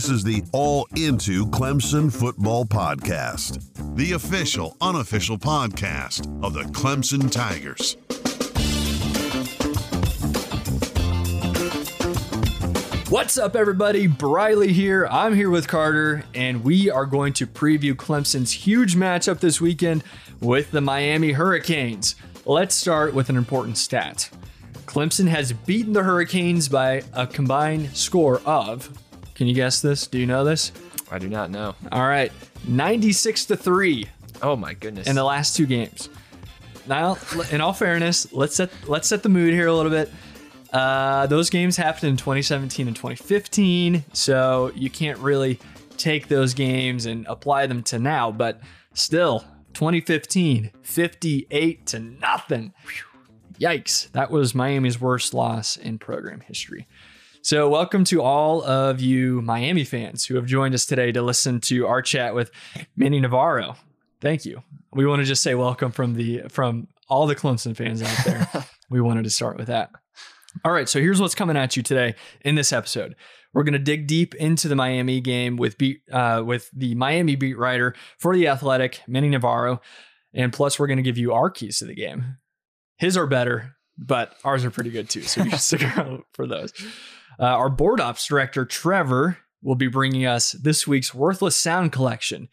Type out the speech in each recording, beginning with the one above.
This is the All Into Clemson Football Podcast, the official, unofficial podcast of the Clemson Tigers. What's up, everybody? Briley here. I'm here with Carter, and we are going to preview Clemson's huge matchup this weekend with the Miami Hurricanes. Let's start with an important stat. Clemson has beaten the Hurricanes by a combined score of, can you guess this? Do you know this? I do not know. All right, 96 to 3 Oh my goodness. in the last two games. Now, in all fairness, let's set let's set the mood here a little bit. Uh, those games happened in 2017 and 2015, so you can't really take those games and apply them to now. But still, 2015, 58 to nothing. Yikes! That was Miami's worst loss in program history. So, welcome to all of you Miami fans who have joined us today to listen to our chat with Manny Navarro. Thank you. We want to just say welcome from the from all the Clemson fans out there. we wanted to start with that. All right, so here's what's coming at you today in this episode. We're going to dig deep into the Miami game with beat uh, with the Miami beat writer for the Athletic, Manny Navarro, and plus we're going to give you our keys to the game. His are better, but ours are pretty good too, so you should stick around for those. Uh, our board ops director Trevor will be bringing us this week's worthless sound collection.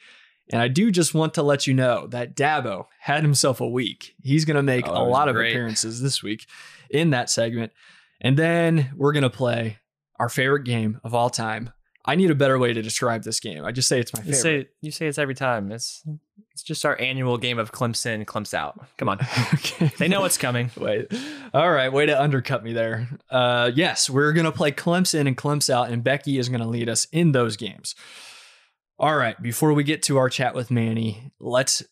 And I do just want to let you know that Dabo had himself a week. He's going to make Oh, a lot of appearances this week in that segment. And then we're going to play our favorite game of all time. I need a better way to describe this game. I just say it's my favorite. you say you say it's every time. It's it's just our annual game of Clemson Clemps out. Come on. okay. They know what's coming. Wait. All right. Way to undercut me there. Uh, yes, we're going to play Clemson and Clemps out, and Becky is going to lead us in those games. All right. Before we get to our chat with Manny, let's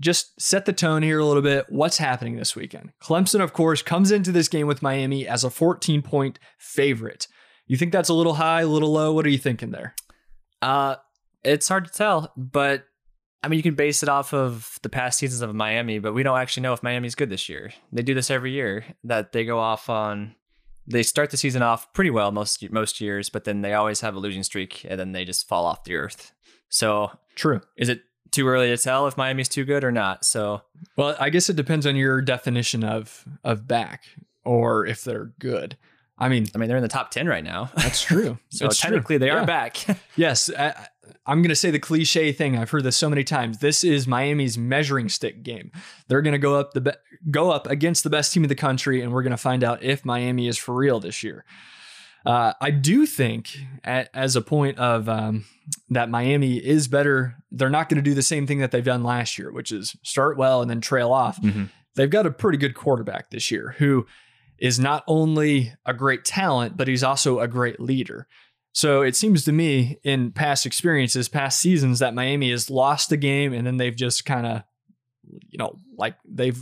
just set the tone here a little bit. What's happening this weekend? Clemson, of course, comes into this game with Miami as a 14 point favorite. You think that's a little high, a little low? What are you thinking there? Uh it's hard to tell, but I mean you can base it off of the past seasons of Miami, but we don't actually know if Miami's good this year. They do this every year that they go off on they start the season off pretty well most most years, but then they always have a losing streak and then they just fall off the earth. So, True. is it too early to tell if Miami's too good or not? So, Well, I guess it depends on your definition of of back or if they're good. I mean, I mean, they're in the top 10 right now. That's true. So It's true. technically, they Yeah. are back. Yes, I, I'm going to say the cliche thing. I've heard this so many times. This is Miami's measuring stick game. They're going to go up the be- go up against the best team in the country, and we're going to find out if Miami is for real this year. Uh, I do think, at, as a point of um, that Miami is better. They're not going to do the same thing that they've done last year, which is start well and then trail off. Mhm. They've got a pretty good quarterback this year who is not only a great talent, but he's also a great leader. So it seems to me in past experiences, past seasons, that Miami has lost a game and then they've just kind of, you know, like they've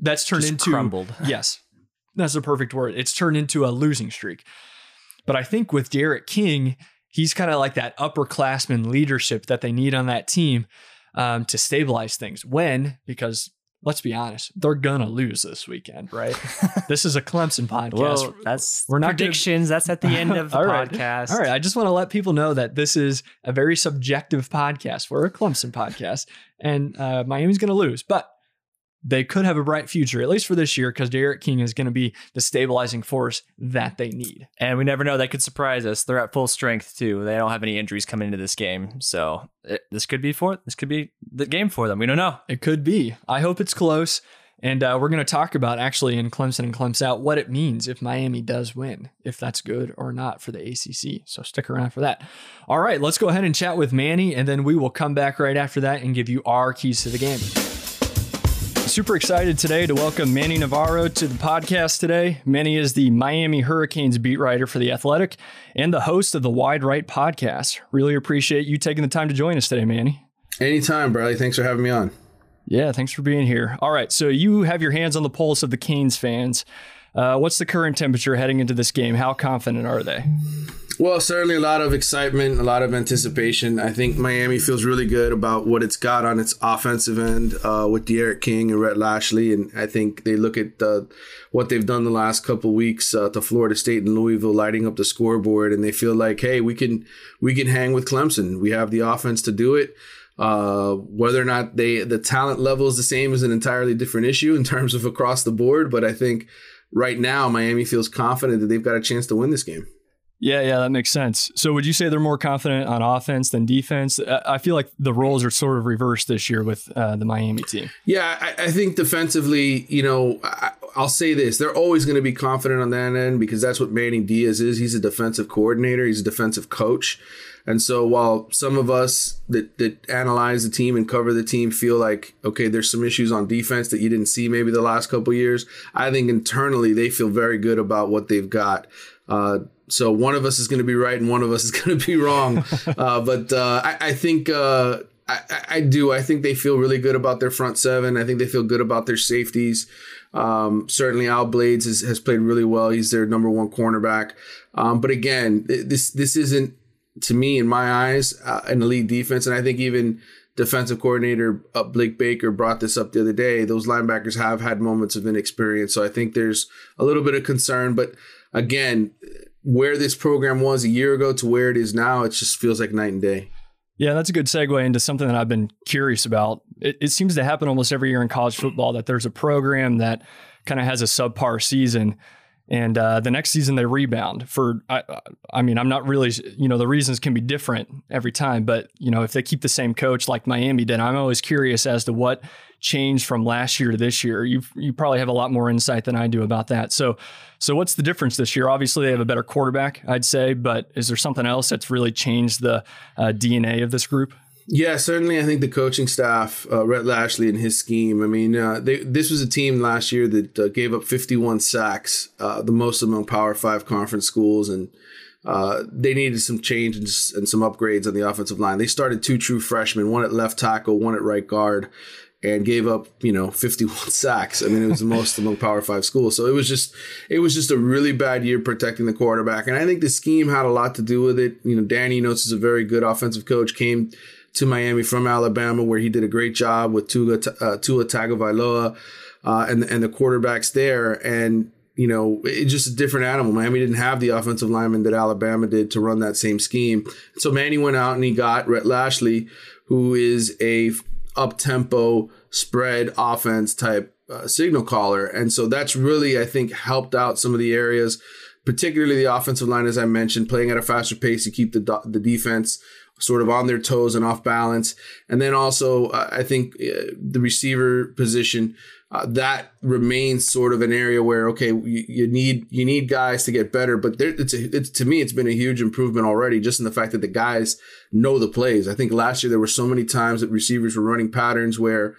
that's turned Just into crumbled. Yes, that's the perfect word. It's turned into a losing streak. But I think with D'Eriq King, he's kind of like that upperclassman leadership that they need on that team um, to stabilize things. When, because let's be honest, they're gonna lose this weekend, right? this is a Clemson podcast. Well, that's We're not gonna- predictions. That's at the end of the All right. podcast. All right, I just want to let people know that this is a very subjective podcast. We're a Clemson podcast, and uh, Miami's to lose, but they could have a bright future, at least for this year, because D'Eriq King is going to be the stabilizing force that they need. And we never know. They could surprise us. They're at full strength too. They don't have any injuries coming into this game, so it, this could be for this could be the game for them. We don't know. It could be. I hope it's close. And uh, we're going to talk about actually in Clemson and Clemson out what it means if Miami does win, if that's good or not for the ACC. So stick around for that. All right, let's go ahead and chat with Manny, and then we will come back right after that and give you our keys to the game. Super excited today to welcome Manny Navarro to the podcast today. Manny is the Miami Hurricanes beat writer for The Athletic and the host of the Wide Right podcast. Really appreciate you taking the time to join us today, Manny. Anytime, Bradley. Thanks for having me on. Yeah, thanks for being here. All right, so you have your hands on the pulse of the Canes fans. Uh, what's the current temperature heading into this game? How confident are they? Well, certainly a lot of excitement, a lot of anticipation. I think Miami feels really good about what it's got on its offensive end uh, with D'Eriq King and Rhett Lashlee, and I think they look at what they've done the last couple weeks uh, to Florida State and Louisville, lighting up the scoreboard, and they feel like, hey, we can we can hang with Clemson. We have the offense to do it. Uh, whether or not they the talent level is the same is an entirely different issue in terms of across the board. But I think right now Miami feels confident that they've got a chance to win this game. Yeah, yeah, that makes sense. So, would you say they're more confident on offense than defense? I feel like the roles are sort of reversed this year with uh, the Miami team. Yeah, I, I think defensively, you know, I, will say this: they're always going to be confident on that end because that's what Manny Diaz is. He's a defensive coordinator. He's a defensive coach. And so while some of us that, that analyze the team and cover the team feel like, okay, there's some issues on defense that you didn't see maybe the last couple years, I think internally they feel very good about what they've got. Uh, so one of us is going to be right and one of us is going to be wrong. uh, but uh, I, I, think uh, I, I, do. I think they feel really good about their front seven. I think they feel good about their safeties. Um, certainly, Al Blades has, has, played really well. He's their number one cornerback. Um, but again, this this isn't to me, in my eyes, uh, an elite defense. And I think even defensive coordinator uh, Blake Baker brought this up the other day. Those linebackers have had moments of inexperience. So I think there's a little bit of concern. But again, where this program was a year ago to where it is now, it just feels like night and day. Yeah, that's a good segue into something that I've been curious about. It, it seems to happen almost every year in college football that there's a program that kind of has a subpar season and uh, the next season they rebound for I, I mean i'm not really you know the reasons can be different every time but you know if they keep the same coach like miami did i'm always curious as to what changed from last year to this year you you probably have a lot more insight than i do about that so so what's the difference this year obviously they have a better quarterback i'd say but is there something else that's really changed the uh, dna of this group yeah, certainly. I think the coaching staff, uh, Rhett Lashlee and his scheme. I mean, uh, they, this was a team last year that uh, gave up 51 sacks, uh, the most among Power Five conference schools, and uh, they needed some change and, and, some upgrades on the offensive line. They started two true freshmen, one at left tackle, one at right guard, and gave up you know 51 sacks. I mean, it was the most among Power Five schools. So it was just it was just a really bad year protecting the quarterback, and I think the scheme had a lot to do with it. You know, Danny Enos is a very good offensive coach. Came to Miami from Alabama, where he did a great job with Tua, uh, Tua Tagovailoa uh, and and the quarterbacks there. And you know, it's just a different animal. Miami didn't have the offensive lineman that Alabama did to run that same scheme. So Manny went out and he got Rhett Lashlee, who is a up tempo spread offense type uh, signal caller, and so that's really I think helped out some of the areas. Particularly the offensive line, as I mentioned, playing at a faster pace to keep the the defense sort of on their toes and off balance. And then also, uh, I think uh, the receiver position uh, that remains sort of an area where okay, you, you need you need guys to get better. But there, it's, a, it's to me, it's been a huge improvement already, just in the fact that the guys know the plays. I think last year there were so many times that receivers were running patterns where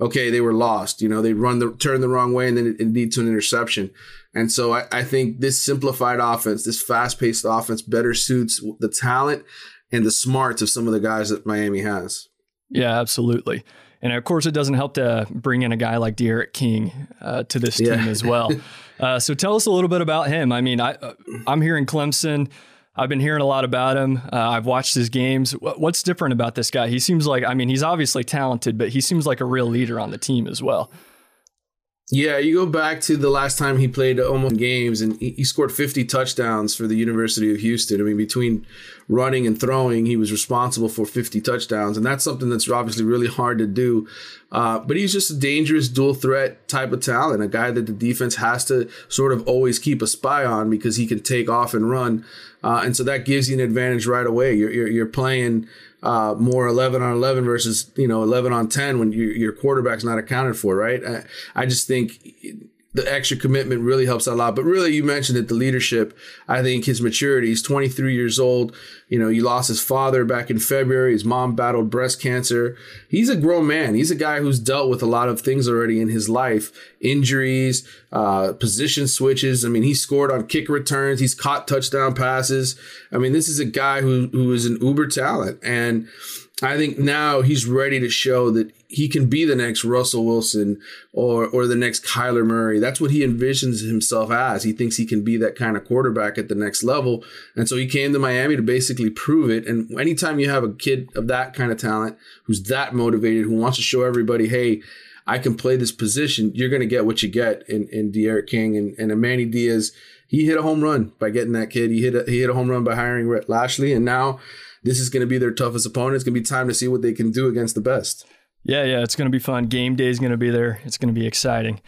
okay, they were lost. You know, they run the turn the wrong way and then it, it leads to an interception. And so I, I, think this simplified offense, this fast paced offense better suits the talent and the smarts of some of the guys that Miami has. Yeah, absolutely. And of course, it doesn't help to bring in a guy like D'Eriq King uh, to this yeah. team as well. uh, so tell us a little bit about him. I mean, I, uh, I'm here in Clemson. I've been hearing a lot about him. Uh, I've watched his games. What's different about this guy? He seems like, I mean, he's obviously talented, but he seems like a real leader on the team as well. Yeah, you go back to the last time he played almost games, and he scored 50 touchdowns for the University of Houston. I mean, between running and throwing, he was responsible for 50 touchdowns, and that's something that's obviously really hard to do. Uh, but he's just a dangerous dual threat type of talent, a guy that the defense has to sort of always keep a spy on because he can take off and run, uh, and so that gives you an advantage right away. You're you're, you're playing uh, more 11 on 11 versus you know 11 on 10 when you, your quarterback's not accounted for right? I, I just think the extra commitment really helps a lot. But really, you mentioned it, the leadership. I think his maturity. He's 23 years old. You know, he lost his father back in February. His mom battled breast cancer. He's a grown man. He's a guy who's dealt with a lot of things already in his life injuries, uh, position switches. I mean, he scored on kick returns. He's caught touchdown passes. I mean, this is a guy who, who is an uber talent. And I think now he's ready to show that he can be the next Russell Wilson or or the next Kyler Murray. That's what he envisions himself as. He thinks he can be that kind of quarterback at the next level. And so he came to Miami to basically prove it. And anytime you have a kid of that kind of talent who's that motivated, who wants to show everybody, hey, I can play this position, you're going to get what you get in, in D'Eriq King and, and Manny Diaz. He hit a home run by getting that kid. He hit a, he hit a home run by hiring Rhett Lashlee. And now this is going to be their toughest opponent. It's going to be time to see what they can do against the best. Yeah, yeah, it's going to be fun. Game day is going to be there. It's going to be exciting.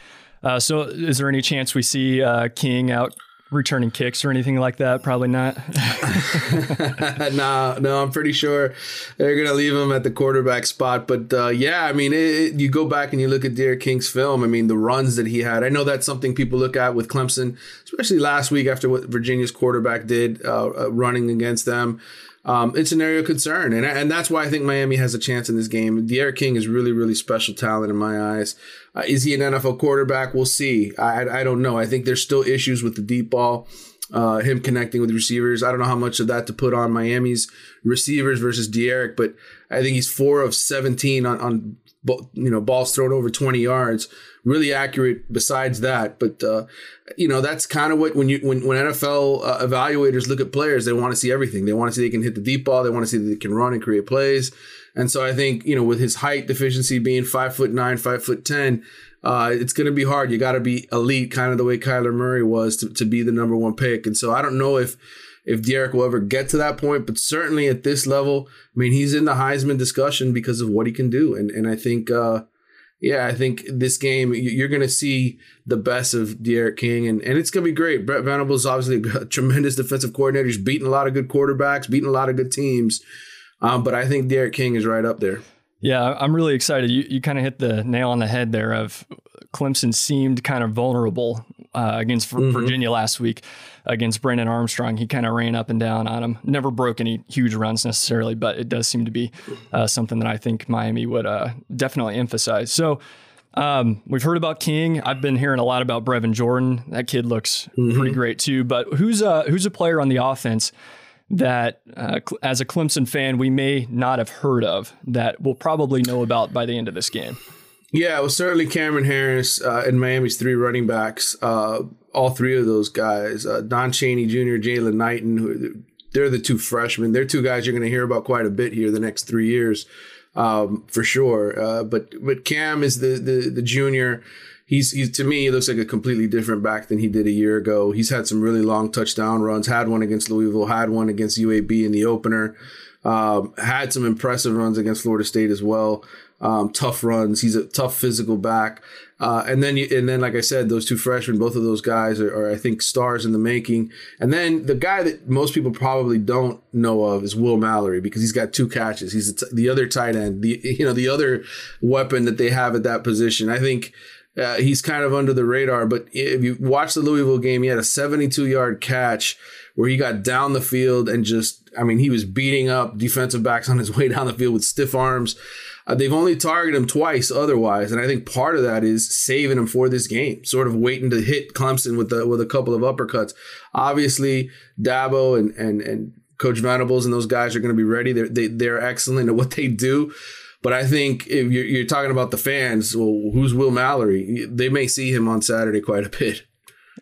Uh, so, is there any chance we see uh, King out returning kicks or anything like that? Probably not. no, no, I'm pretty sure they're going to leave him at the quarterback spot. But uh, yeah, I mean, it, you go back and you look at D'Eriq King's film. I mean, the runs that he had. I know that's something people look at with Clemson, especially last week after what Virginia's quarterback did uh, uh, running against them um, it's an area of concern, and and that's why I think Miami has a chance in this game. D'Eriq King is really really special talent in my eyes. Uh, is he an NFL quarterback? We'll see. I I don't know. I think there's still issues with the deep ball. Uh, him connecting with receivers. I don't know how much of that to put on Miami's receivers versus D'Eriq, but I think he's four of 17 on, on you know balls thrown over 20 yards really accurate besides that. But uh, you know that's kind of what when you when, when nfl uh, evaluators look at players they want to see everything. They want to see they can hit the deep ball they want to see that they can run and create plays. And so i think you know with his height deficiency being five foot nine five foot ten uh, it's going to be hard. You got to be elite kind of the way kyler murray was to, to be the number one pick. And so i don't know if if D'Eriq will ever get to that point, but certainly at this level, I mean, he's in the Heisman discussion because of what he can do. And, and I think, uh, yeah, I think this game, you're going to see the best of D'Eriq King, and, and it's going to be great. Brent Venables obviously a tremendous defensive coordinator. He's beaten a lot of good quarterbacks, beaten a lot of good teams. Um, but I think D'Eriq King is right up there. Yeah, I'm really excited. You, you kind of hit the nail on the head there of Clemson seemed kind of vulnerable uh, against mm-hmm. Virginia last week against Brennan Armstrong. He kind of ran up and down on him. Never broke any huge runs necessarily, but it does seem to be uh, something that I think Miami would uh, definitely emphasize. So um, we've heard about King. I've been hearing a lot about Brevin Jordan. That kid looks mm-hmm. pretty great too. But who's a who's a player on the offense? that uh, as a Clemson fan we may not have heard of that we'll probably know about by the end of this game. Yeah, well, certainly Cam'Ron Harris uh, and Miami's three running backs. Uh, all three of those guys, uh, Don Chaney Jr., Jaylan Knighton, who they're the two freshmen. They're two guys you're going to hear about quite a bit here the next three years, um, for sure. Uh, but but Cam is the the, the junior. He's, he's to me he looks like a completely different back than he did a year ago. He's had some really long touchdown runs. Had one against Louisville. Had one against UAB in the opener. Um, had some impressive runs against Florida State as well um, tough runs. He's a tough physical back. Uh, and then, you, and then, like I said, those two freshmen, both of those guys are, are, I think, stars in the making. And then the guy that most people probably don't know of is Will Mallory because he's got two catches. He's the, the other tight end, the you know the other weapon that they have at that position. I think uh, he's kind of under the radar. But if you watch the Louisville game, he had a 72 yard catch where he got down the field and just, I mean, he was beating up defensive backs on his way down the field with stiff arms. Uh, they've only targeted him twice otherwise, and I think part of that is saving him for this game, sort of waiting to hit Clemson with the, with a couple of uppercuts. Obviously, Dabo and and and Coach Venables and those guys are going to be ready. They're they, they're excellent at what they do. But I think if you're, you're talking about the fans, well, who's Will Mallory? They may see him on Saturday quite a bit.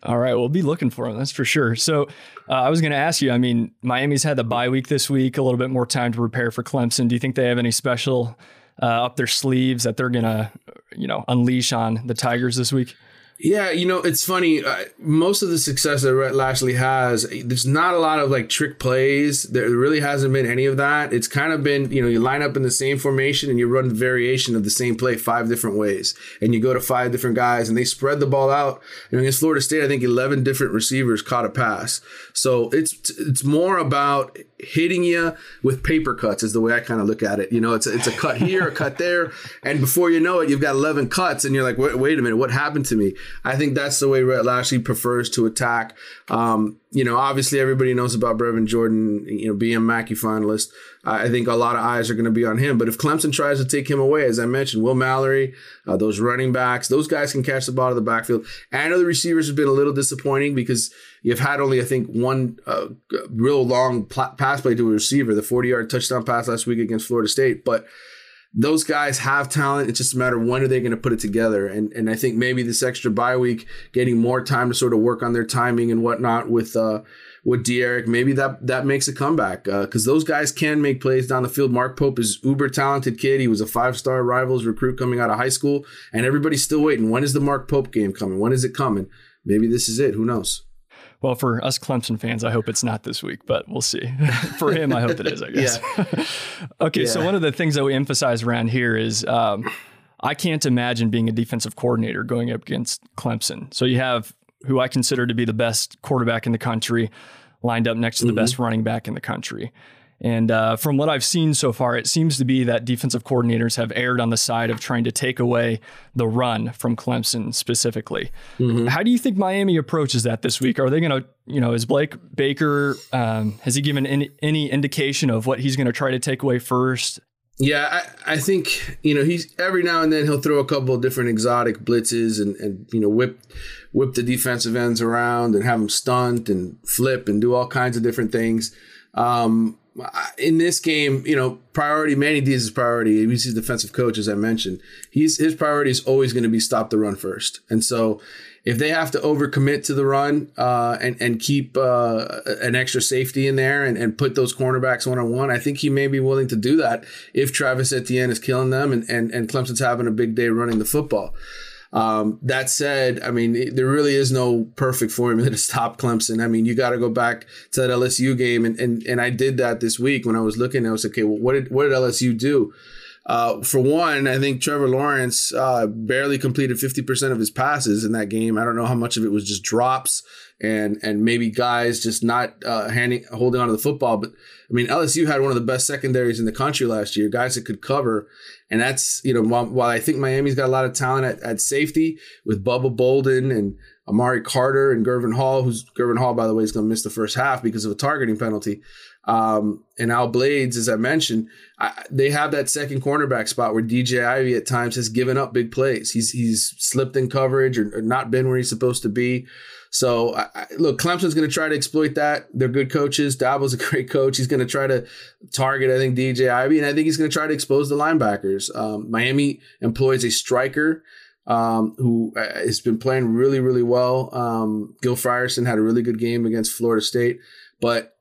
All right, we'll be looking for him. That's for sure. So, uh, I was going to ask you. I mean, Miami's had the bye week this week, a little bit more time to prepare for Clemson. Do you think they have any special uh, up their sleeves that they're gonna, you know, unleash on the Tigers this week? Yeah, you know, it's funny. Uh, most of the success that Rhett Lashlee has, there's not a lot of like trick plays. There really hasn't been any of that. It's kind of been, you know, you line up in the same formation and you run the variation of the same play five different ways. And you go to five different guys and they spread the ball out. And against Florida State, I think 11 different receivers caught a pass. So it's it's more about hitting you with paper cuts is the way I kind of look at it. You know, it's a, it's a cut here, a cut there, and before you know it, you've got 11 cuts, and you're like, wait, wait a minute, what happened to me? I think that's the way Rhett Lashlee prefers to attack. Um, you know, obviously everybody knows about Brevin Jordan, you know, being a Mackey finalist. I think a lot of eyes are going to be on him. But if Clemson tries to take him away, as I mentioned, Will Mallory, uh, those running backs, those guys can catch the ball of the backfield. I know the receivers have been a little disappointing because you've had only, I think, one uh, real long pl- pass play to a receiver, the 40 yard touchdown pass last week against Florida State. But those guys have talent. It's just a matter of when are they going to put it together. And and I think maybe this extra bye week, getting more time to sort of work on their timing and whatnot with uh, with D'Eriq, maybe that that makes a comeback because uh, those guys can make plays down the field. Mark Pope is uber talented kid. He was a five star rivals recruit coming out of high school, and everybody's still waiting. When is the Mark Pope game coming? When is it coming? Maybe this is it. Who knows? Well, for us Clemson fans, I hope it's not this week, but we'll see. for him, I hope it is, I guess. Yeah. okay, yeah. so one of the things that we emphasize around here is um, I can't imagine being a defensive coordinator going up against Clemson. So you have who I consider to be the best quarterback in the country lined up next to the mm-hmm. best running back in the country. And uh, from what I've seen so far, it seems to be that defensive coordinators have erred on the side of trying to take away the run from Clemson specifically. Mm-hmm. How do you think Miami approaches that this week? Are they going to, you know, is Blake Baker, um, has he given any, any indication of what he's going to try to take away first? Yeah, I, I, think you know he's every now and then he'll throw a couple of different exotic blitzes and, and you know whip whip the defensive ends around and have them stunt and flip and do all kinds of different things. Um, in this game, you know, priority Manny Diaz's priority. He's his defensive coach, as I mentioned. He's his priority is always going to be stop the run first, and so if they have to overcommit to the run uh, and and keep uh, an extra safety in there and, and put those cornerbacks one on one, I think he may be willing to do that if Travis Etienne is killing them and and, and Clemson's having a big day running the football. Um, that said, I mean, there really is no perfect formula to stop Clemson. I mean, you got to go back to that LSU game, and, and and I did that this week when I was looking. I was like, okay, well, what did what did LSU do? Uh, for one, I think Trevor Lawrence uh, barely completed 50% of his passes in that game. I don't know how much of it was just drops and and maybe guys just not uh, handing holding on to the football. But I mean, LSU had one of the best secondaries in the country last year, guys that could cover. And that's, you know, while, while I think Miami's got a lot of talent at, at safety with Bubba Bolden and Amari Carter and Gurvan Hall, who's Gurvan Hall, by the way, is going to miss the first half because of a targeting penalty. Um, and Al Blades, as I mentioned, I, they have that second cornerback spot where DJ Ivey at times has given up big plays. He's he's slipped in coverage or, or not been where he's supposed to be. So I, look, Clemson's going to try to exploit that. They're good coaches. Dabo's a great coach. He's going to try to target, I think, DJ Ivey, and I think he's going to try to expose the linebackers. Um, Miami employs a striker um, who uh, has been playing really, really well. Um, Gil Frierson had a really good game against Florida State, but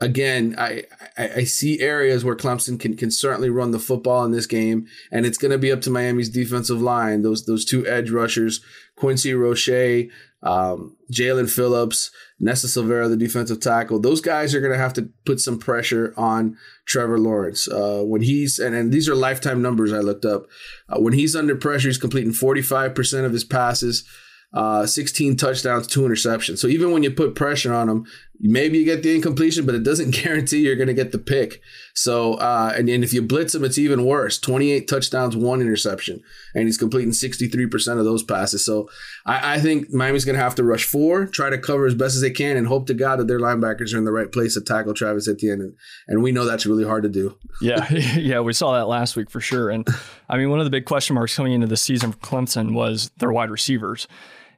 again, I, I, I see areas where Clemson can can certainly run the football in this game, and it's going to be up to Miami's defensive line. Those those two edge rushers, Quincy Roche, um, Jaelan Phillips, Nesta Silvera, the defensive tackle. Those guys are going to have to put some pressure on Trevor Lawrence. Uh, when he's, and, and these are lifetime numbers I looked up. Uh, when he's under pressure, he's completing 45% of his passes uh, 16 touchdowns, two interceptions. So even when you put pressure on him, maybe you get the incompletion, but it doesn't guarantee you're going to get the pick. So, uh, and, and if you blitz him, it's even worse 28 touchdowns, one interception, and he's completing 63% of those passes. So I, I think Miami's going to have to rush four, try to cover as best as they can, and hope to God that their linebackers are in the right place to tackle Travis at Etienne. And, and we know that's really hard to do. yeah. Yeah. We saw that last week for sure. And I mean, one of the big question marks coming into the season for Clemson was their wide receivers.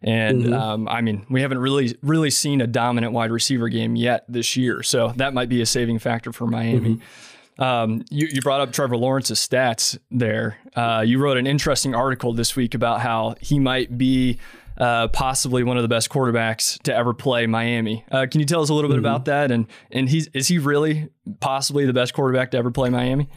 And mm-hmm. um, I mean, we haven't really really seen a dominant wide receiver game yet this year, so that might be a saving factor for Miami. Mm-hmm. Um, you, you brought up Trevor Lawrence's stats there. Uh, you wrote an interesting article this week about how he might be uh, possibly one of the best quarterbacks to ever play Miami. Uh, can you tell us a little bit mm-hmm. about that? And and he's is he really possibly the best quarterback to ever play Miami?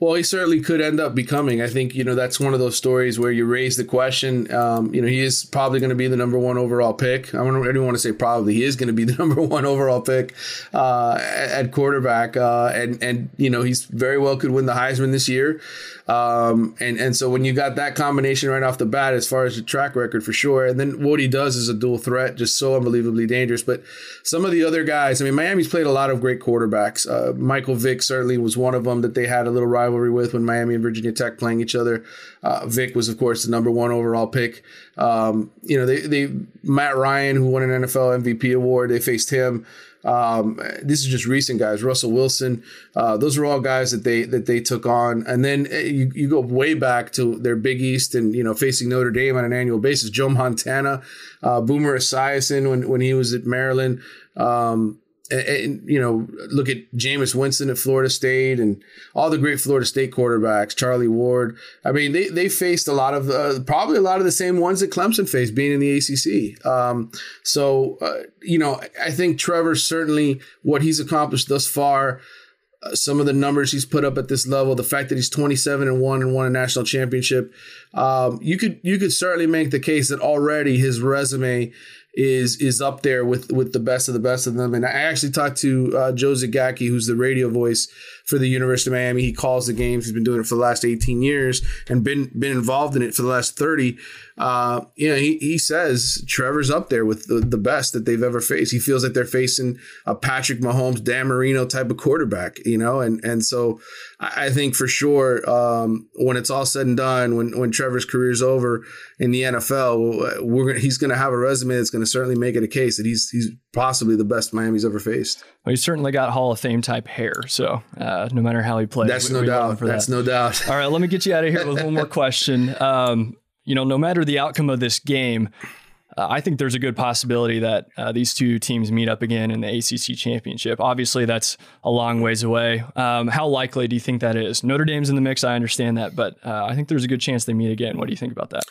Well, he certainly could end up becoming. I think you know that's one of those stories where you raise the question. Um, you know, he is probably going to be the number one overall pick. I don't, want to say probably. He is going to be the number one overall pick uh, at quarterback, uh, and and you know he's very well could win the Heisman this year. Um, and and so when you got that combination right off the bat, as far as the track record for sure, and then what he does is a dual threat, just so unbelievably dangerous. But some of the other guys, I mean, Miami's played a lot of great quarterbacks. Uh, Michael Vick certainly was one of them that they had a little rivalry with when Miami and Virginia Tech playing each other. Uh, Vick was, of course, the number one overall pick. Um, you know, they, they Matt Ryan, who won an NFL MVP award, they faced him. Um, this is just recent guys. Russell Wilson. Uh, those are all guys that they that they took on. And then uh, you, you go way back to their Big East and you know facing Notre Dame on an annual basis. Joe Montana, uh, Boomer Esiason when when he was at Maryland. Um, and, you know, look at Jameis Winston at Florida State and all the great Florida State quarterbacks, Charlie Ward. I mean, they they faced a lot of uh, probably a lot of the same ones that Clemson faced, being in the ACC. Um, so uh, you know, I think Trevor certainly what he's accomplished thus far. Uh, some of the numbers he's put up at this level, the fact that he's 27 and one and won a national championship, um, you could you could certainly make the case that already his resume is is up there with with the best of the best of them. And I actually talked to uh, Joe Zagacki, who's the radio voice for the University of Miami. He calls the games. He's been doing it for the last 18 years and been been involved in it for the last 30 uh, you know, he, he says Trevor's up there with the, the best that they've ever faced. He feels like they're facing a Patrick Mahomes, Dan Marino type of quarterback, you know, and and so I think for sure um, when it's all said and done, when when Trevor's career's over in the NFL, we're he's going to have a resume that's going to certainly make it a case that he's he's possibly the best Miami's ever faced. Well, he's certainly got Hall of Fame type hair, so uh, no matter how he plays, that's we, no doubt. That's that. no doubt. All right, let me get you out of here with one more question. Um, you know, no matter the outcome of this game, uh, I think there's a good possibility that uh, these two teams meet up again in the ACC championship. Obviously, that's a long ways away. Um, how likely do you think that is? Notre Dame's in the mix. I understand that, but uh, I think there's a good chance they meet again. What do you think about that?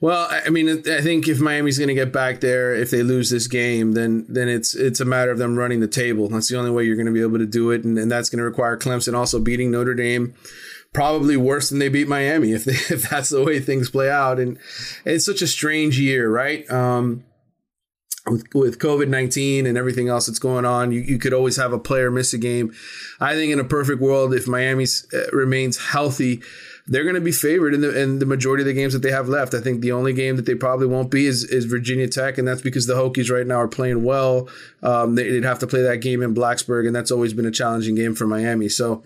Well, I mean, I think if Miami's going to get back there, if they lose this game, then then it's it's a matter of them running the table. That's the only way you're going to be able to do it, and, and that's going to require Clemson also beating Notre Dame probably worse than they beat Miami if they, if that's the way things play out. And it's such a strange year, right? Um, with, with COVID 19 and everything else that's going on, you, you could always have a player miss a game. I think in a perfect world, if Miami uh, remains healthy, they're going to be favored in the in the majority of the games that they have left. I think the only game that they probably won't be is, is Virginia Tech, and that's because the Hokies right now are playing well. Um, they, would have to play that game in Blacksburg, and that's always been a challenging game for Miami. So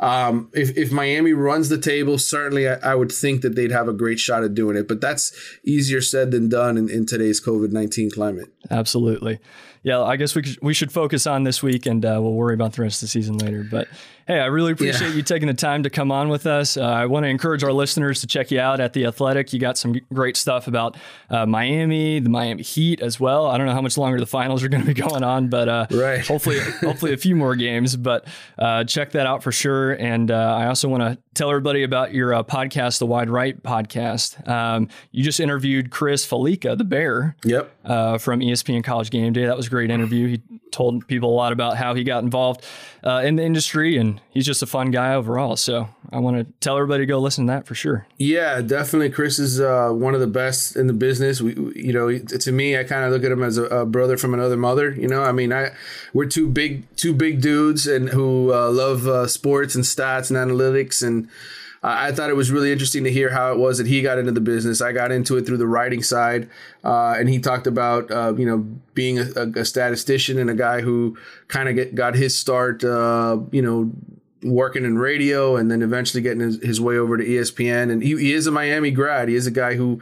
um, if, if Miami runs the table, certainly I, I, would think that they'd have a great shot at doing it. But that's easier said than done in, in today's COVID 19 climate. Absolutely. Yeah, I guess we, we should focus on this week and uh, we'll worry about the rest of the season later. But Hey, I really appreciate yeah. you taking the time to come on with us. Uh, I want to encourage our listeners to check you out at The Athletic. You got some great stuff about uh, Miami, the Miami Heat as well. I don't know how much longer the finals are going to be going on, but uh, right. hopefully, hopefully a few more games. But uh, check that out for sure. And uh, I also want to tell everybody about your uh, podcast, the Wide Right podcast. Um, you just interviewed Chris Fallica, the Bear. Yep. from ESPN College Game Day. That was a great interview. He told people a lot about how he got involved in the industry and he's just a fun guy overall. So I want to tell everybody to go listen to that for sure. Yeah, definitely. Chris is uh, one of the best in the business. We, you know, to me, I kind of look at him as a, a, brother from another mother. You know, I mean, I we're two big, two big dudes and who uh, love uh, sports and stats and analytics and. I thought it was really interesting to hear how it was that he got into the business. I got into it through the writing side, uh, and he talked about uh, you know being a, a, statistician and a guy who kind of got his start, uh, you know, working in radio and then eventually getting his, his way over to ESPN. And he, he, is a Miami grad. He is a guy who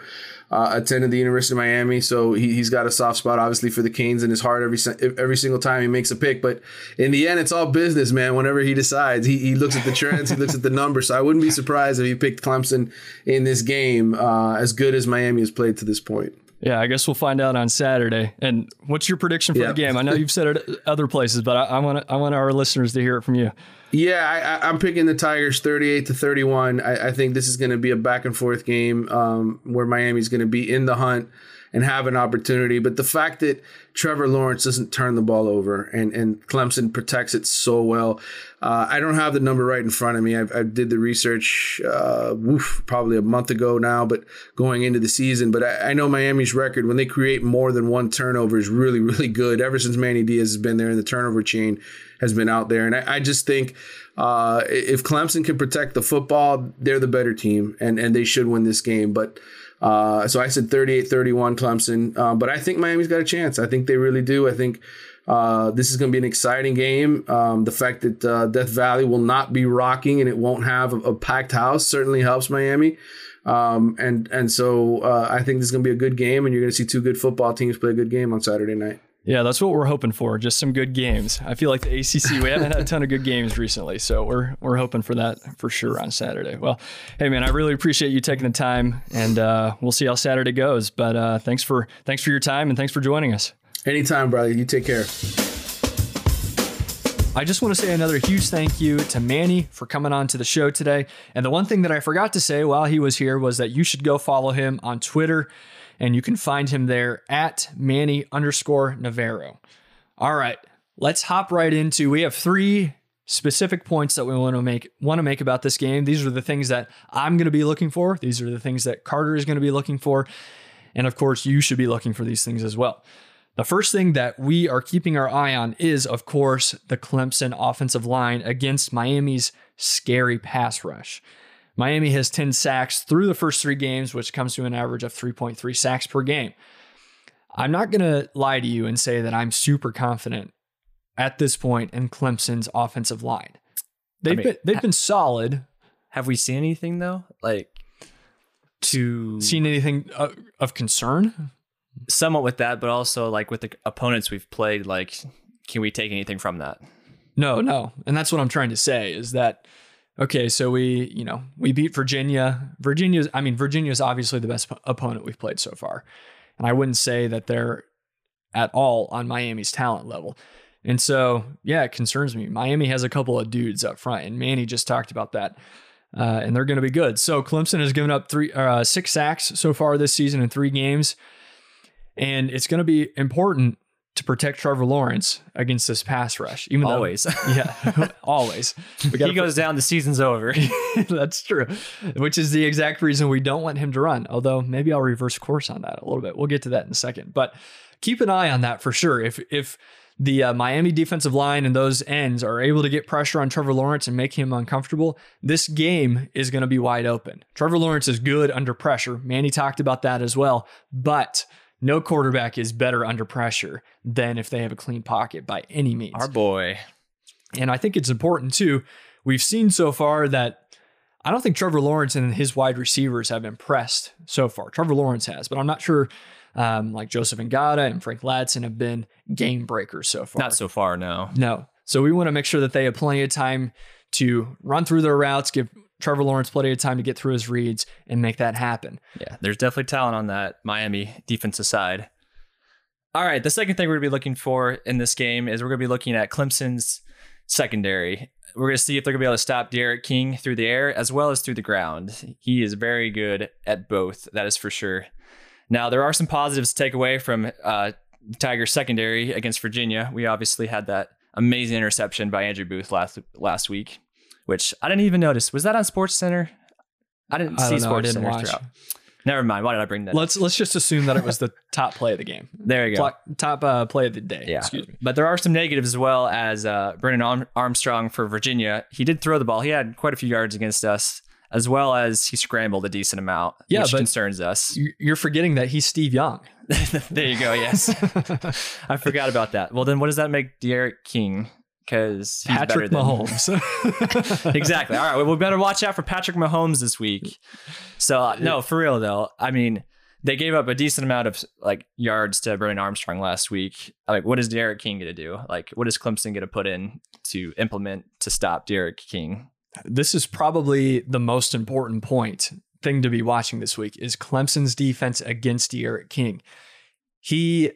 uh, attended the University of Miami, so he, has got a soft spot, obviously, for the Canes in his heart every every single time he makes a pick. But in the end, it's all business, man. Whenever he decides, he, he looks at the trends, he looks at the numbers. So I wouldn't be surprised if he picked Clemson in this game, uh, as good as Miami has played to this point. Yeah, I guess we'll find out on Saturday. And what's your prediction for the game? I know you've said it other places, but I, I want I want our listeners to hear it from you. Yeah, I, am picking the Tigers 38 to 31. I, I think this is going to be a back and forth game um, where Miami's going to be in the hunt and have an opportunity. But the fact that Trevor Lawrence doesn't turn the ball over and, and Clemson protects it so well, uh, I don't have the number right in front of me. I, I did the research uh, woof, probably a month ago now, but going into the season. But I, I, know Miami's record when they create more than one turnover is really, really good. Ever since Manny Diaz has been there and the turnover chain has been out there. And I, I just think uh, if Clemson can protect the football, they're the better team and, and they should win this game. But uh, so I said 38 31 Clemson. Uh, but I think Miami's got a chance. I think they really do. I think uh, this is going to be an exciting game. Um, the fact that uh, Death Valley will not be rocking and it won't have a, a packed house certainly helps Miami. Um, and and so uh, I think this is going to be a good game, and you're going to see two good football teams play a good game on Saturday night. Yeah, that's what we're hoping for. Just some good games. I feel like the ACC, we haven't had a ton of good games recently, so we're we're hoping for that for sure on Saturday. Well, hey man, I really appreciate you taking the time, and uh, we'll see how Saturday goes. But uh, thanks for thanks for your time and thanks for joining us. Anytime, brother. You take care. I just want to say another huge thank you to Manny for coming on to the show today. And the one thing that I forgot to say while he was here was that you should go follow him on Twitter, and you can find him there at Manny underscore Navarro. All right, let's hop right into. We have three specific points that we want to make want to make about this game. These are the things that I'm going to be looking for. These are the things that Carter is going to be looking for, and of course, you should be looking for these things as well. The first thing that we are keeping our eye on is, of course, the Clemson offensive line against Miami's scary pass rush. Miami has 10 sacks through the first three games, which comes to an average of 3.3 sacks per game. I'm not going to lie to you and say that I'm super confident at this point in Clemson's offensive line. They've mean, been they've been solid. Have we seen anything though? Like to Seen anything of, of concern? somewhat with that, but also like with the opponents we've played, like can we take anything from that? No, no. And that's what I'm trying to say is that okay, so we, you know, we beat Virginia. Virginia's I mean, Virginia's obviously the best opponent we've played so far. And I wouldn't say that they're at all on Miami's talent level. And so, yeah, it concerns me. Miami has a couple of dudes up front, and Manny just talked about that. Uh, and they're going to be good. So Clemson has given up three, uh, six sacks so far this season in three games, and it's going to be important to protect Trevor Lawrence against this pass rush. Even though- Always. yeah, always. He goes down, the season's over. That's true. Which is the exact reason we don't want him to run. Although maybe I'll reverse course on that a little bit. We'll get to that in a second. But keep an eye on that for sure. If if the uh, Miami defensive line and those ends are able to get pressure on Trevor Lawrence and make him uncomfortable, this game is going to be wide open. Trevor Lawrence is good under pressure. Manny talked about that as well. But no quarterback is better under pressure than if they have a clean pocket by any means. Our boy. And I think it's important too. We've seen so far that I don't think Trevor Lawrence and his wide receivers have impressed so far. Trevor Lawrence has, but I'm not sure um, like Joseph Ngata and Frank Ladson have been game breakers so far. Not so far, no. No. So we want to make sure that they have plenty of time to run through their routes, give Trevor Lawrence plenty of time to get through his reads and make that happen. Yeah, there's definitely talent on that Miami defensive side. All right, the second thing we're going to be looking for in this game is we're going to be looking at Clemson's secondary. We're going to see if they're going to be able to stop D'Eriq King through the air as well as through the ground. He is very good at both, that is for sure. Now, there are some positives to take away from uh, Tiger secondary against Virginia. We obviously had that amazing interception by Andrew Booth last last week, which I didn't even notice. Was that on Sports Center? I didn't I see know. Sports didn't Center watch. throughout. Never mind. Why did I bring that? Let's let's just assume that it was the top play of the game. There you go. Top, uh, play of the day. Yeah. Excuse me. But there are some negatives as well as uh, Brennan Arm- Armstrong for Virginia. He did throw the ball. He had quite a few yards against us, as well as he scrambled a decent amount, Yeah, which concerns us. You're forgetting that he's Steve Young. there you go. Yes, I forgot about that. Well, then what does that make D'Eriq King? Because Patrick than- Mahomes. exactly. All right. Well, we better watch out for Patrick Mahomes this week. So uh, no, for real though. I mean, they gave up a decent amount of like yards to Brennan Armstrong last week. Like, what is D'Eriq King going to do? Like, what is Clemson going to put in to implement to stop D'Eriq King? this is probably the most important point thing to be watching this week is Clemson's defense against D'Eriq King. He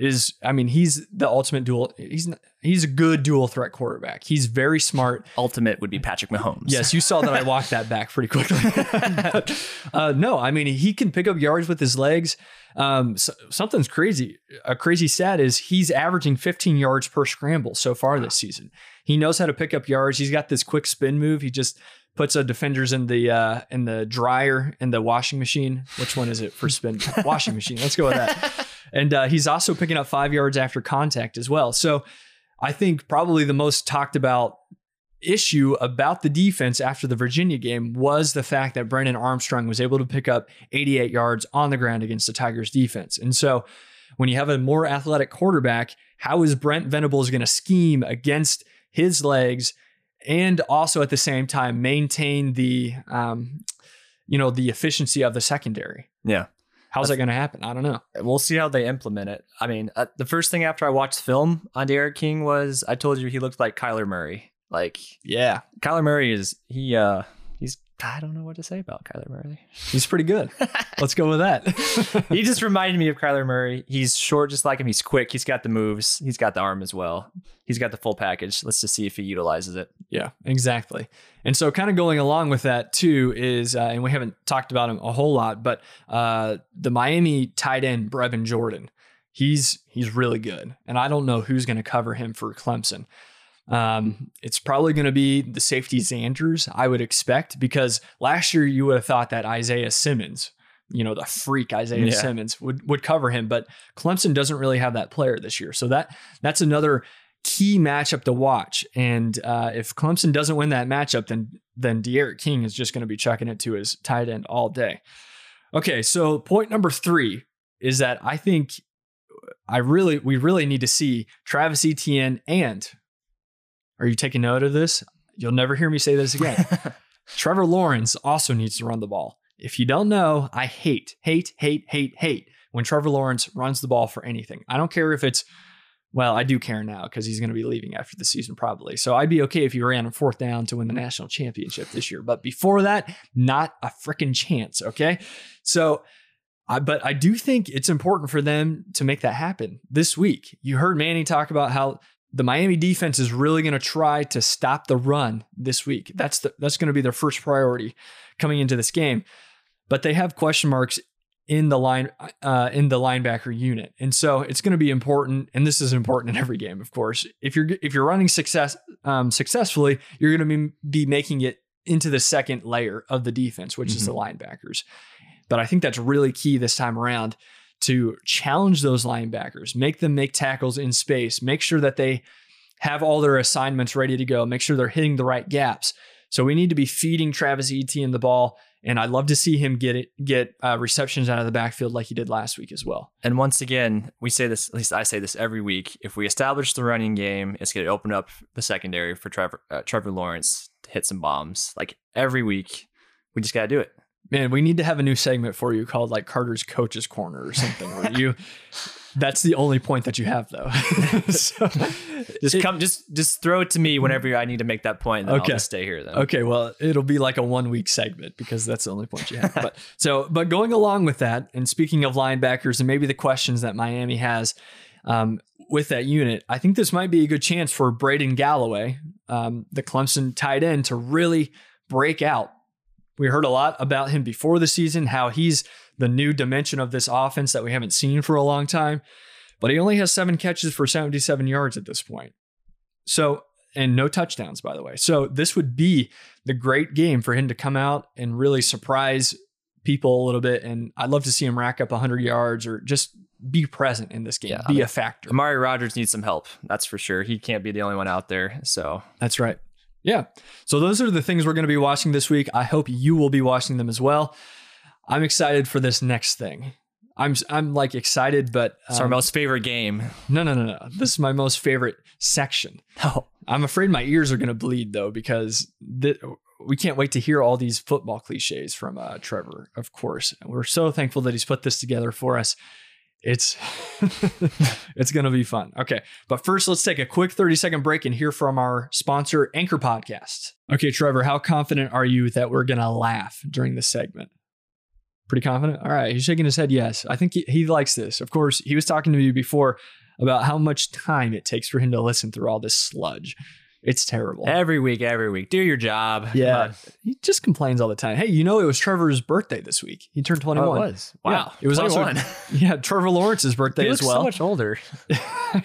is, I mean, he's the ultimate dual. He's he's a good dual threat quarterback. He's very smart. Ultimate would be Patrick Mahomes. Yes, you saw that I walked that back pretty quickly. Uh, no, I mean he can pick up yards with his legs. Um, so- something's crazy. A crazy stat is he's averaging 15 yards per scramble so far this season. He knows how to pick up yards. He's got this quick spin move. He just puts a defenders in the uh, in the dryer in the washing machine. Which one is it for spin? washing machine. Let's go with that. And uh, he's also picking up five yards after contact as well. So I think probably the most talked about issue about the defense after the Virginia game was the fact that Brennan Armstrong was able to pick up 88 yards on the ground against the Tigers defense. And so when you have a more athletic quarterback, how is Brent Venables going to scheme against his legs and also at the same time maintain the um, you know the efficiency of the secondary? Yeah. How's that going to happen? I don't know. We'll see how they implement it. I mean, uh, the first thing after I watched film on D'Eriq King was I told you he looked like Kyler Murray. Like Yeah. Kyler Murray is he uh he's I don't know what to say about Kyler Murray. He's pretty good. Let's go with that. he just reminded me of Kyler Murray. He's short just like him. He's quick. He's got the moves. He's got the arm as well. He's got the full package. Let's just see if he utilizes it. Yeah, exactly. And so, kind of going along with that too is, uh, and we haven't talked about him a whole lot, but uh, the Miami tight end Brevin Jordan, he's he's really good, and I don't know who's going to cover him for Clemson. Um, it's probably going to be the safety Zanders, I would expect, because last year you would have thought that Isaiah Simmons, you know, the freak Isaiah Yeah. Simmons would would cover him, but Clemson doesn't really have that player this year. So that that's another key matchup to watch. And uh, if Clemson doesn't win that matchup, then then De'Aaron King is just going to be chucking it to his tight end all day. Okay, so point number three is that I think I really we really need to see Travis Etienne and are you taking note of this? You'll never hear me say this again. Trevor Lawrence also needs to run the ball. If you don't know, I hate, hate, hate, hate, hate when Trevor Lawrence runs the ball for anything. I don't care if it's, well, I do care now because he's going to be leaving after the season probably. So I'd be okay if he ran on fourth down to win the national championship this year. But before that, not a freaking chance. Okay. So, I, but I do think it's important for them to make that happen this week. You heard Manny talk about how the Miami defense is really going to try to stop the run this week. That's the, that's going to be their first priority coming into this game. But they have question marks in the line uh, in the linebacker unit, and so it's going to be important. And this is important in every game, of course. If you're if you're running success um, successfully, you're going to be, be making it into the second layer of the defense, which is the linebackers. But I think that's really key this time around to challenge those linebackers, make them make tackles in space, make sure that they have all their assignments ready to go, make sure they're hitting the right gaps. So we need to be feeding Travis Etienne the ball, and I'd love to see him get it get uh, receptions out of the backfield like he did last week as well. And once again, we say this, at least I say this every week. If we establish the running game, it's going to open up the secondary for Trevor, uh, Trevor Lawrence to hit some bombs. Like every week, we just got to do it. Man, we need to have a new segment for you called like Carter's Coach's Corner or something where you. That's the only point that you have though. so, Just it- come, just just throw it to me whenever I need to make that point. And Okay. I'll just stay here then. Okay, well, it'll be like a one week segment because that's the only point you have. But so, but going along with that, and speaking of linebackers and maybe the questions that Miami has um, with that unit, I think this might be a good chance for Braden Galloway, um, the Clemson tight end, to really break out. We heard a lot about him before the season, how he's the new dimension of this offense that we haven't seen for a long time. But he only has seven catches for 77 yards at this point. So, and no touchdowns, by the way. So, this would be the great game for him to come out and really surprise people a little bit. And I'd love to see him rack up 100 yards or just be present in this game, Yeah, be I mean, a factor. Amari Rogers needs some help. That's for sure. He can't be the only one out there. So That's right. Yeah. So, those are the things we're going to be watching this week. I hope you will be watching them as well. I'm excited for this next thing. I'm I'm like excited, but it's our um, most favorite game. no, no, no, no. This is my most favorite section. Oh, I'm afraid my ears are going to bleed though because th- we can't wait to hear all these football cliches from uh, Trevor. Of course, and we're so thankful that he's put this together for us. It's it's going to be fun. Okay, but first let's take a quick 30 second break and hear from our sponsor, Anchor Podcast. Okay, Trevor, how confident are you that we're going to laugh during this segment? Pretty confident. All right, he's shaking his head. Yes, I think he, he likes this. Of course, he was talking to me before about how much time it takes for him to listen through all this sludge. It's terrible. every week, every week. Do your job. Yeah, on. he just complains all the time. Hey, you know it was Trevor's birthday this week. He turned Oh, 21. it was. Yeah, Wow. it was 21. also yeah Trevor Lawrence's birthday he as well. so much older.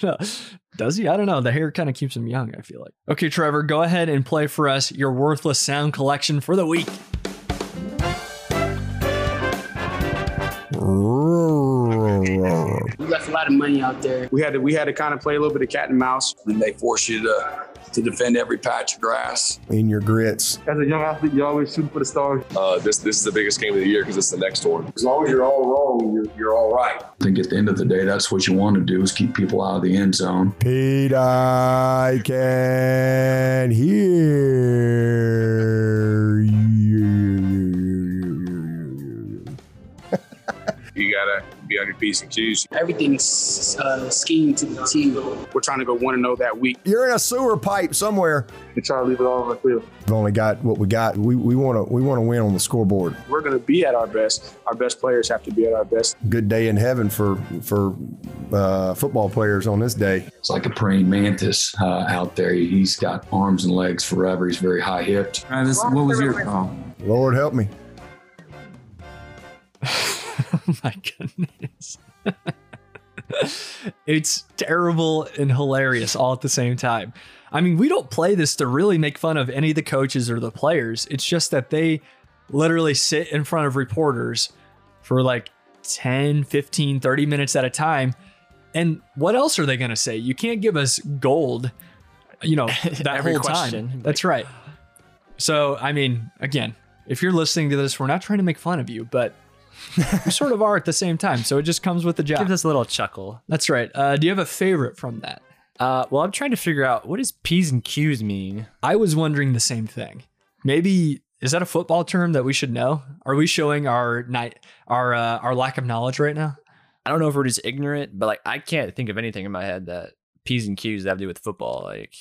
Does he? I don't know. The hair kind of keeps him young. I feel like. Okay, Trevor, go ahead and play for us your worthless sound collection for the week. We left a lot of money out there. we had to we had to kind of play a little bit of cat and mouse. and they force you to to defend every patch of grass. in your grits. As a young athlete, you always shoot for the stars. Uh, this this is the biggest game of the year because it's the next one. As long as you're all wrong, you're, you're all right. I think at the end of the day, that's what you want to do is keep people out of the end zone. Pete, I can hear you. You gotta be on your P's and Q's. Everything's uh, schemed to the T. We're trying to go one and zero that week. You're in a sewer pipe somewhere. We try to leave it all on the field. We've only got what we got. We we want to we want to win on the scoreboard. We're going to be at our best. Our best players have to be at our best. Good day in heaven for for uh, football players on this day. It's like a praying mantis uh, out there. He's got arms and legs forever. He's very high hipped. Travis, what was your call? Lord help me. oh my goodness. it's terrible and hilarious all at the same time. I mean, we don't play this to really make fun of any of the coaches or the players. It's just that they literally sit in front of reporters for like 10, 15, 30 minutes at a time. And what else are they going to say? You can't give us gold, you know, that whole question. time. That's right. So, I mean, again, if you're listening to this, we're not trying to make fun of you, but we sort of are at the same time. So it just comes with the job. Gives us a little chuckle. That's right. Uh, do you have a favorite from that? Uh, well, I'm trying to figure out what does P's and Q's mean. I was wondering the same thing. Maybe is that a football term that we should know? Are we showing our night our uh, our lack of knowledge right now? I don't know if we're just ignorant, but like I can't think of anything in my head that P's and Q's have to do with football. Like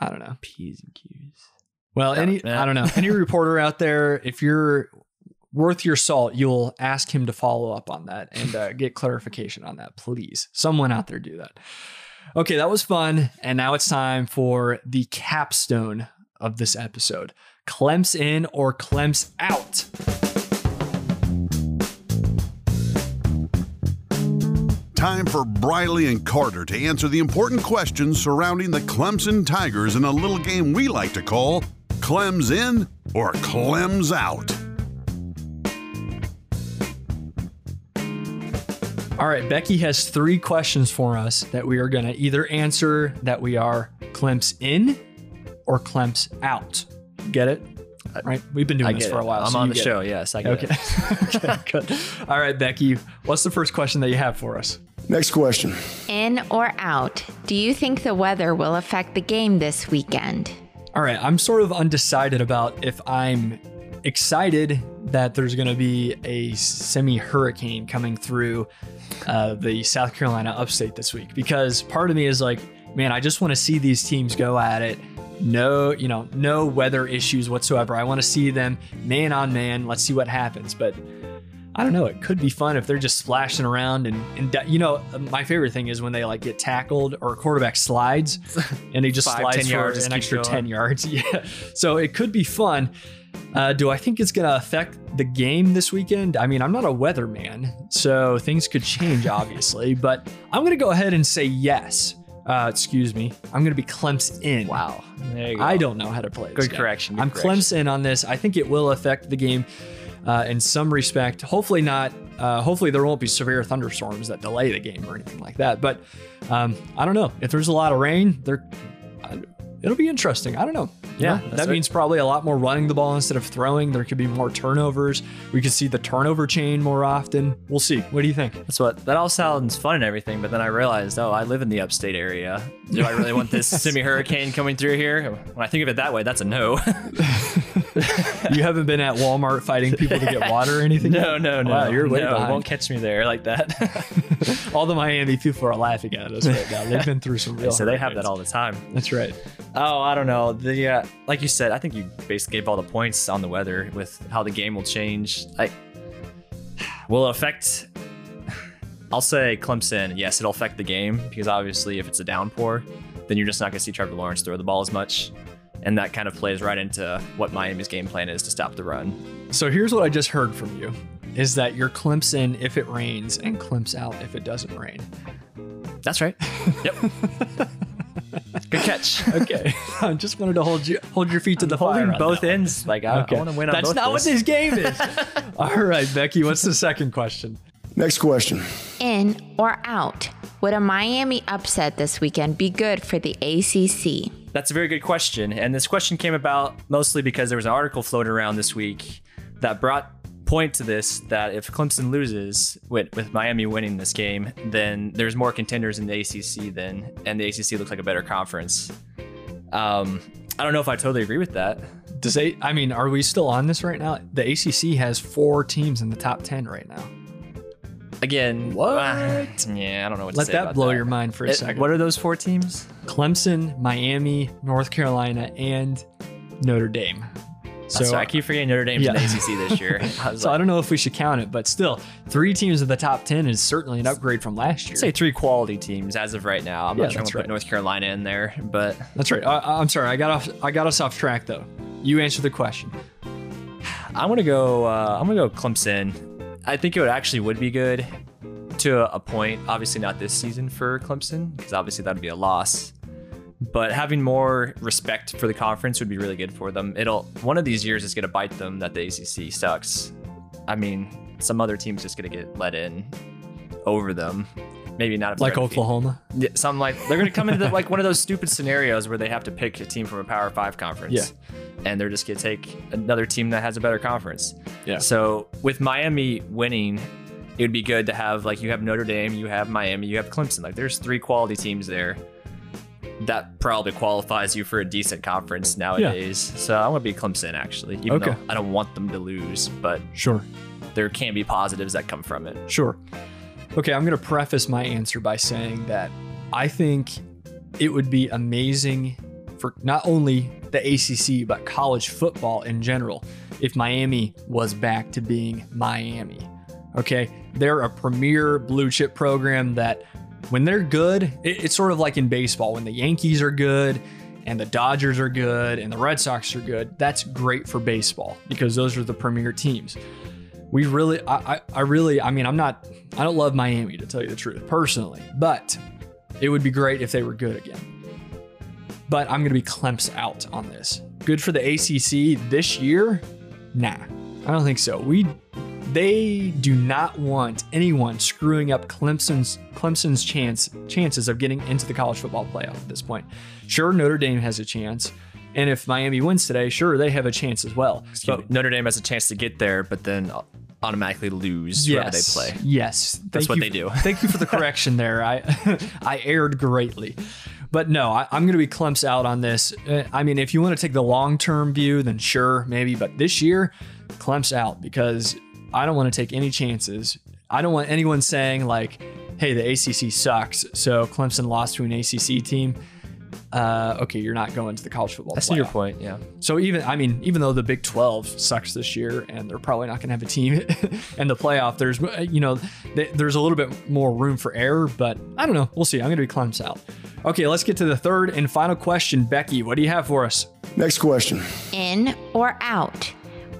I don't know. P's and Q's. Well, any. I don't know. Any reporter out there, if you're worth your salt, you'll ask him to follow up on that and uh, get clarification on that, please. Someone out there do that. Okay, that was fun, and now it's time for the capstone of this episode: Clem's in or Clem's out. Time for Briley and Carter to answer the important questions surrounding the Clemson Tigers in a little game we like to call Clem's in or Clem's out. All right, Becky has three questions for us that we are going to either answer that we are Clem's in or Clem's out. Get it? Right? We've been doing this get for a while. I'm so on the show. it. Yes, I get Okay. it. okay, good. All right, Becky, what's the first question that you have for us? Next question. In or out? Do you think the weather will affect the game this weekend? All right, I'm sort of undecided about if I'm excited that there's going to be a semi hurricane coming through uh, the South Carolina upstate this week because part of me is like, man, I just want to see these teams go at it. No, you know, no weather issues whatsoever. I want to see them man on man. Let's see what happens. But I don't know. It could be fun if they're just splashing around and, and you know, my favorite thing is when they like get tackled or a quarterback slides and he just Five, slides for yards, an extra 10 yards. Yeah. So it could be fun. Uh, do I think it's going to affect the game this weekend? I mean, I'm not a weatherman, so things could change, obviously, but I'm going to go ahead and say yes. Uh, excuse me. I'm going to be Clemson in. Wow. There you go. I don't know how to play this Good game. correction, good I'm correction. Clemson on this. I think it will affect the game uh, in some respect. Hopefully not. Uh, hopefully there won't be severe thunderstorms that delay the game or anything like that. But um, I don't know. If there's a lot of rain, there, uh, it'll be interesting. I don't know. Yeah, that right. means probably a lot more running the ball instead of throwing. There could be more turnovers. We could see the turnover chain more often. We'll see. What do you think? That's what that all sounds fun and everything, but then I realized, oh, I live in the upstate area. Do I really want this semi hurricane coming through here? When I think of it that way, that's a no. You haven't been at Walmart fighting people to get water or anything? no, yet? no, no. Wow, you're way no, behind. won't catch me there like that. All the Miami people are laughing at us right now. They've been through some real. so they have that all the time. That's right. Oh, I don't know. The uh, like you said, I think you basically gave all the points on the weather with how the game will change. Like, will it affect? I'll say Clemson. Yes, it'll affect the game because obviously, if it's a downpour, then you're just not going to see Trevor Lawrence throw the ball as much, and that kind of plays right into what Miami's game plan is to stop the run. So here's what I just heard from you: is that you're Clemson if it rains and Clemson out if it doesn't rain. That's right. Yep. Good catch. Okay, I just wanted to hold you hold your feet to the fire. Holding both that one. ends. Like I, Okay. I want to win on That's both not what this. this game is. All right, Becky. What's the second question? Next question. In or out? Would a Miami upset this weekend be good for the ACC? That's a very good question. And this question came about mostly because there was an article floating around this week that brought point to this that if Clemson loses with, with Miami winning this game, then there's more contenders in the ACC then, and the ACC looks like a better conference. Um, I don't know if I totally agree with that. Does a, I mean, are we still on this right now? The ACC has four teams in the top ten right now. Again, What? ah, yeah, I don't know what Let to say that blow that. your mind for a It- second. What are those four teams? Clemson, Miami, North Carolina, and Notre Dame. So So I keep forgetting Notre Dame's in the Yeah. ACC this year. I So I don't know if we should count it, but still, three teams in the top ten is certainly an upgrade from last year. I'd say three quality teams as of right now. I'm Yeah, not sure I'm gonna right. put North Carolina in there, but That's right. I, I'm sorry. I got off. I got us off track though. You answer the question. I'm gonna go. Uh, I'm gonna go Clemson. I think it would actually would be good to a point. Obviously, not this season for Clemson because obviously that'd be a loss. But having more respect for the conference would be really good for them. It'll one of these years is gonna bite them that the ACC sucks. I mean, some other teams just gonna get let in over them. Maybe not Like Oklahoma. Yeah, something like they're gonna come into the, like one of those stupid scenarios where they have to pick a team from a Power Five conference. Yeah. And they're just gonna take another team that has a better conference. Yeah. So with Miami winning, it would be good to have like you have Notre Dame, you have Miami, you have Clemson. Like there's three quality teams there. That probably qualifies you for a decent conference nowadays. Yeah. So I'm gonna be Clemson actually, even Okay. though I don't want them to lose, but Sure. there can be positives that come from it. Sure. Okay, I'm going to preface my answer by saying that I think it would be amazing for not only the ACC, but college football in general if Miami was back to being Miami. Okay, they're a premier blue chip program that when they're good, it- it's sort of like in baseball when the Yankees are good and the Dodgers are good and the Red Sox are good. That's great for baseball because those are the premier teams we really I, I I really I mean I'm not I don't love Miami to tell you the truth personally, but it would be great if they were good again. But I'm gonna be Clemps out on this. Good for the ACC this year? Nah, I don't think so. We they do not want anyone screwing up Clemson's Clemson's chance chances of getting into the college football playoff at this point. Sure, Notre Dame has a chance. And if Miami wins today, sure, they have a chance as well. Excuse me, Notre Dame has a chance to get there, but then automatically lose wherever they play. Yes, That's Thank what you- they do. Thank you for the correction there. I I erred greatly, but no, I, I'm going to be Clemps out on this. Uh, I mean, if you want to take the long term view, then sure, maybe. But this year, Clemps out because I don't want to take any chances. I don't want anyone saying like, "Hey, the ACC sucks," so Clemson lost to an ACC team. Uh, okay, you're not going to the college football. I see your point. Yeah. So even I mean, even though the Big 12 sucks this year and they're probably not going to have a team in the playoff, there's you know th- there's a little bit more room for error, but I don't know. We'll see. I'm going to be Clemson out. Okay, let's get to the third and final question. Becky, what do you have for us? Next question. In or out?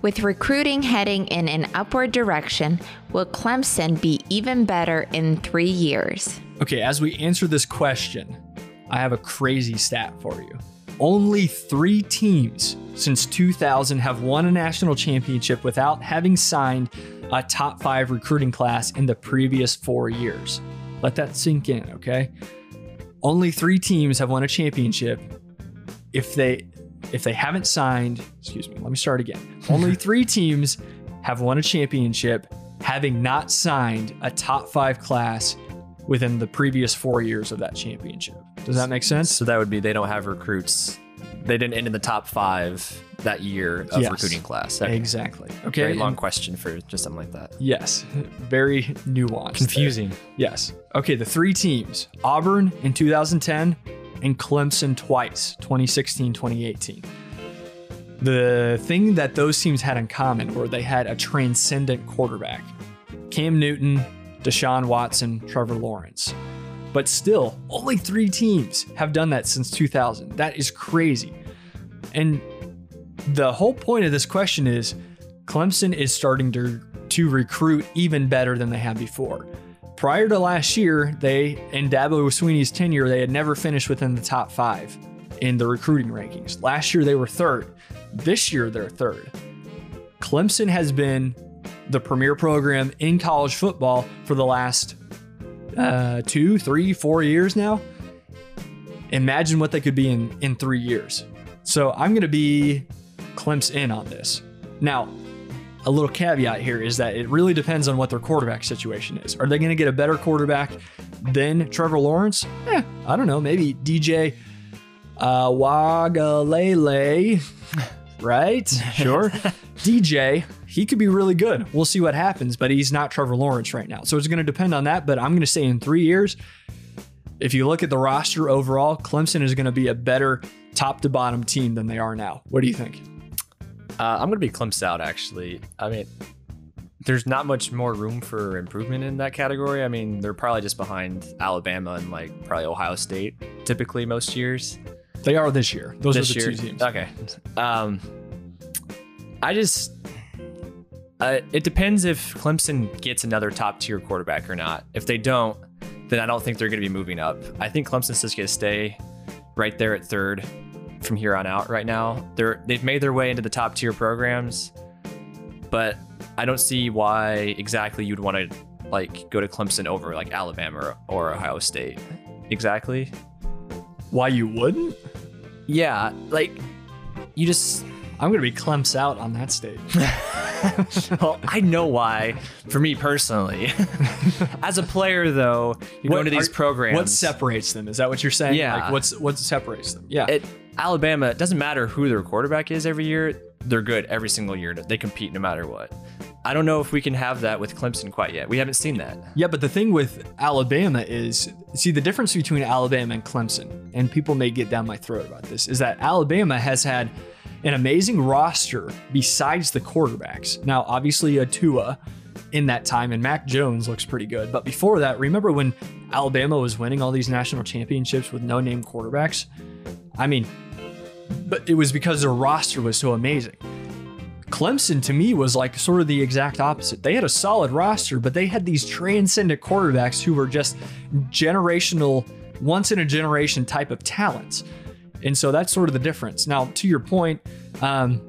With recruiting heading in an upward direction, will Clemson be even better in three years? Okay, as we answer this question, I have a crazy stat for you. Only three teams since 2000 have won a national championship without having signed a top five recruiting class in the previous four years. Let that sink in, okay? Only three teams have won a championship if they if they haven't signed, excuse me, let me start again. Only three teams have won a championship having not signed a top five class within the previous four years of that championship. Does that make sense? So that would be they don't have recruits. They didn't end in the top five that year of Yes. recruiting class. Okay. Exactly. Okay. Very long and- question for just something like that. Yes. Very nuanced. there. Confusing. Yes. Okay, the three teams Auburn in 2010 and Clemson twice, 2016, 2018. The thing that those teams had in common were they had a transcendent quarterback Cam Newton, Deshaun Watson, Trevor Lawrence. But still, only three teams have done that since 2000. That is crazy. And the whole point of this question is Clemson is starting to, to recruit even better than they had before. Prior to last year, they in Dabo Swinney's tenure, they had never finished within the top five in the recruiting rankings. Last year they were third. This year they're third. Clemson has been the premier program in college football for the last uh, two, three, four years now. Imagine what they could be in in three years. So I'm going to be Clemson in on this. Now, a little caveat here is that it really depends on what their quarterback situation is. Are they going to get a better quarterback than Trevor Lawrence? Eh, I don't know. Maybe DJ uh, Uiagalelei. right? Sure. DJ, he could be really good. We'll see what happens, but he's not Trevor Lawrence right now. So it's going to depend on that. But I'm going to say in three years, if you look at the roster overall, Clemson is going to be a better top to bottom team than they are now. What do you think? Uh, I'm going to be Clemson out, actually. I mean, there's not much more room for improvement in that category. I mean, they're probably just behind Alabama and like probably Ohio State typically most years. They are this year. Those this are the year. two teams. Okay. Um, I just, uh, it depends if Clemson gets another top tier quarterback or not. If they don't, then I don't think they're going to be moving up. I think Clemson's just going to stay right there at third from here on out. Right now, they're they've made their way into the top tier programs, but I don't see why exactly you'd want to like go to Clemson over like Alabama or, or Ohio State. Exactly. Why you wouldn't? Yeah, like you just I'm going to be Clem's out on that stage. well, I know why. For me personally, as a player, though, you're What going to these are- programs. What separates them? Is that what you're saying? Yeah. Like what's what separates them? Yeah. it, Alabama, it doesn't matter who their quarterback is every year. They're good every single year. They compete no matter what. I don't know if we can have that with Clemson quite yet. We haven't seen that. Yeah, but the thing with Alabama is, see, the difference between Alabama and Clemson, and people may get down my throat about this, is that Alabama has had an amazing roster besides the quarterbacks. Now, obviously, a Tua in that time, and Mac Jones looks pretty good. But before that, remember when Alabama was winning all these national championships with no name quarterbacks? I mean, but it was because their roster was so amazing. Clemson to me was like sort of the exact opposite. They had a solid roster, but they had these transcendent quarterbacks who were just generational, once in a generation type of talents. And so that's sort of the difference. Now, to your point, um,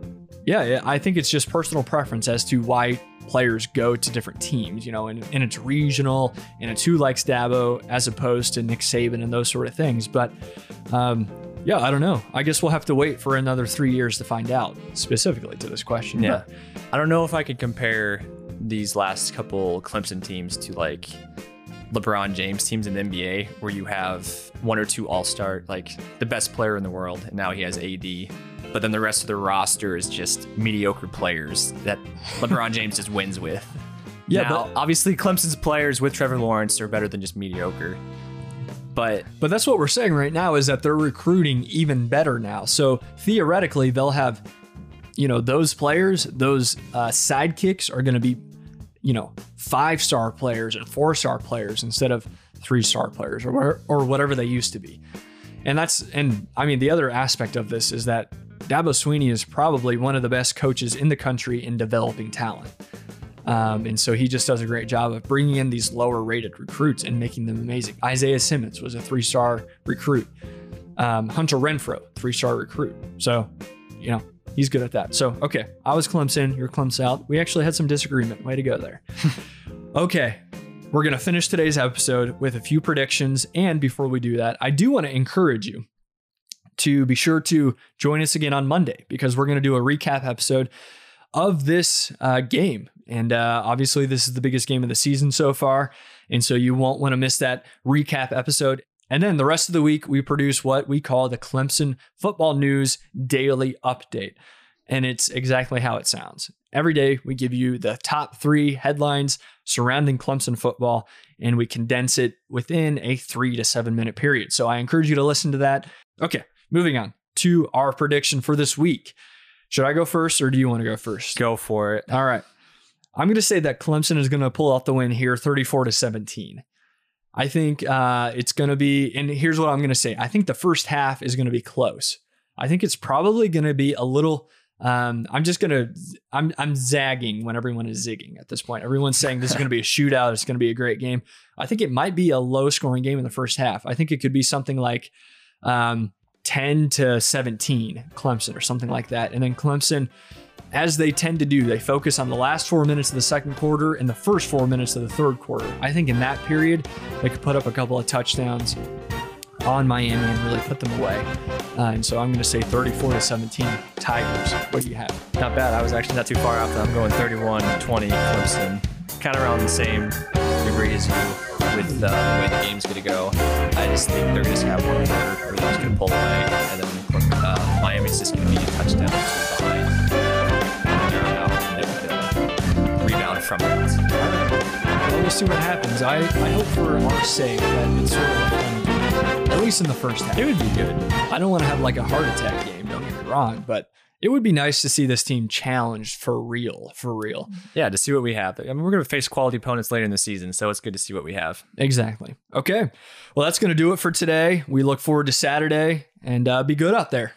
yeah, I think it's just personal preference as to why players go to different teams, you know, and, and it's regional and it's who likes Dabo as opposed to Nick Saban and those sort of things. But um, yeah, I don't know. I guess we'll have to wait for another three years to find out specifically to this question. Yeah. But I don't know if I could compare these last couple Clemson teams to like LeBron James teams in the NBA where you have one or two all star, like the best player in the world, and now he has AD. But then the rest of the roster is just mediocre players that LeBron James just wins with. Yeah, Now, but- obviously Clemson's players with Trevor Lawrence are better than just mediocre. But But that's what we're saying right now is that they're recruiting even better now. So theoretically, they'll have, you know, those players, those uh, sidekicks are going to be, you know, five star players and four star players instead of three star players or or whatever they used to be. And that's and I mean the other aspect of this is that Dabo Swinney is probably one of the best coaches in the country in developing talent. Um, and so he just does a great job of bringing in these lower rated recruits and making them amazing. Isaiah Simmons was a three star recruit. Um, Hunter Renfrow, three star recruit. So, you know, he's good at that. So, okay, I was Clemson, you're Clemson out. We actually had some disagreement. Way to go there. okay, we're going to finish today's episode with a few predictions. And before we do that, I do want to encourage you to be sure to join us again on Monday because we're going to do a recap episode of this uh, game. And uh, obviously, this is the biggest game of the season so far. And so you won't want to miss that recap episode. And then the rest of the week, we produce what we call the Clemson Football News Daily Update. And it's exactly how it sounds. Every day, we give you the top three headlines surrounding Clemson football, and we condense it within a three to seven minute period. So I encourage you to listen to that. Okay, moving on to our prediction for this week. Should I go first, or do you want to go first? go for it. All right. I'm going to say that Clemson is going to pull out the win here 34 to 17. I think uh, it's going to be, and here's what I'm going to say I think the first half is going to be close. I think it's probably going to be a little. Um, I'm just gonna I'm I'm zagging when everyone is zigging at this point. Everyone's saying this is gonna be a shootout. It's gonna be a great game. I think it might be a low scoring game in the first half. I think it could be something like um, 10 to 17 Clemson or something like that. And then Clemson, as they tend to do, they focus on the last four minutes of the second quarter and the first four minutes of the third quarter. I think in that period, they could put up a couple of touchdowns on Miami and really put them away. Uh, and so I'm going to say 34 to 17 Tigers. What do you have? Not bad. I was actually not too far off. I'm going 31 20 Clemson. Kind of around the same degree as you with uh, the way the game's going to go. I just think they're going to have one quarter where they're just going to pull away, and then uh, Miami's just going to be a touchdown or two behind. see what happens. I, I hope for our sake that it's sort of a fun game, at least in the first half. It would be good. I don't want to have like a heart attack game, don't get me wrong, but it would be nice to see this team challenged for real, for real. Yeah, to see what we have. I mean, we're going to face quality opponents later in the season, so it's good to see what we have. Exactly. Okay. Well, that's going to do it for today. We look forward to Saturday and uh, be good out there.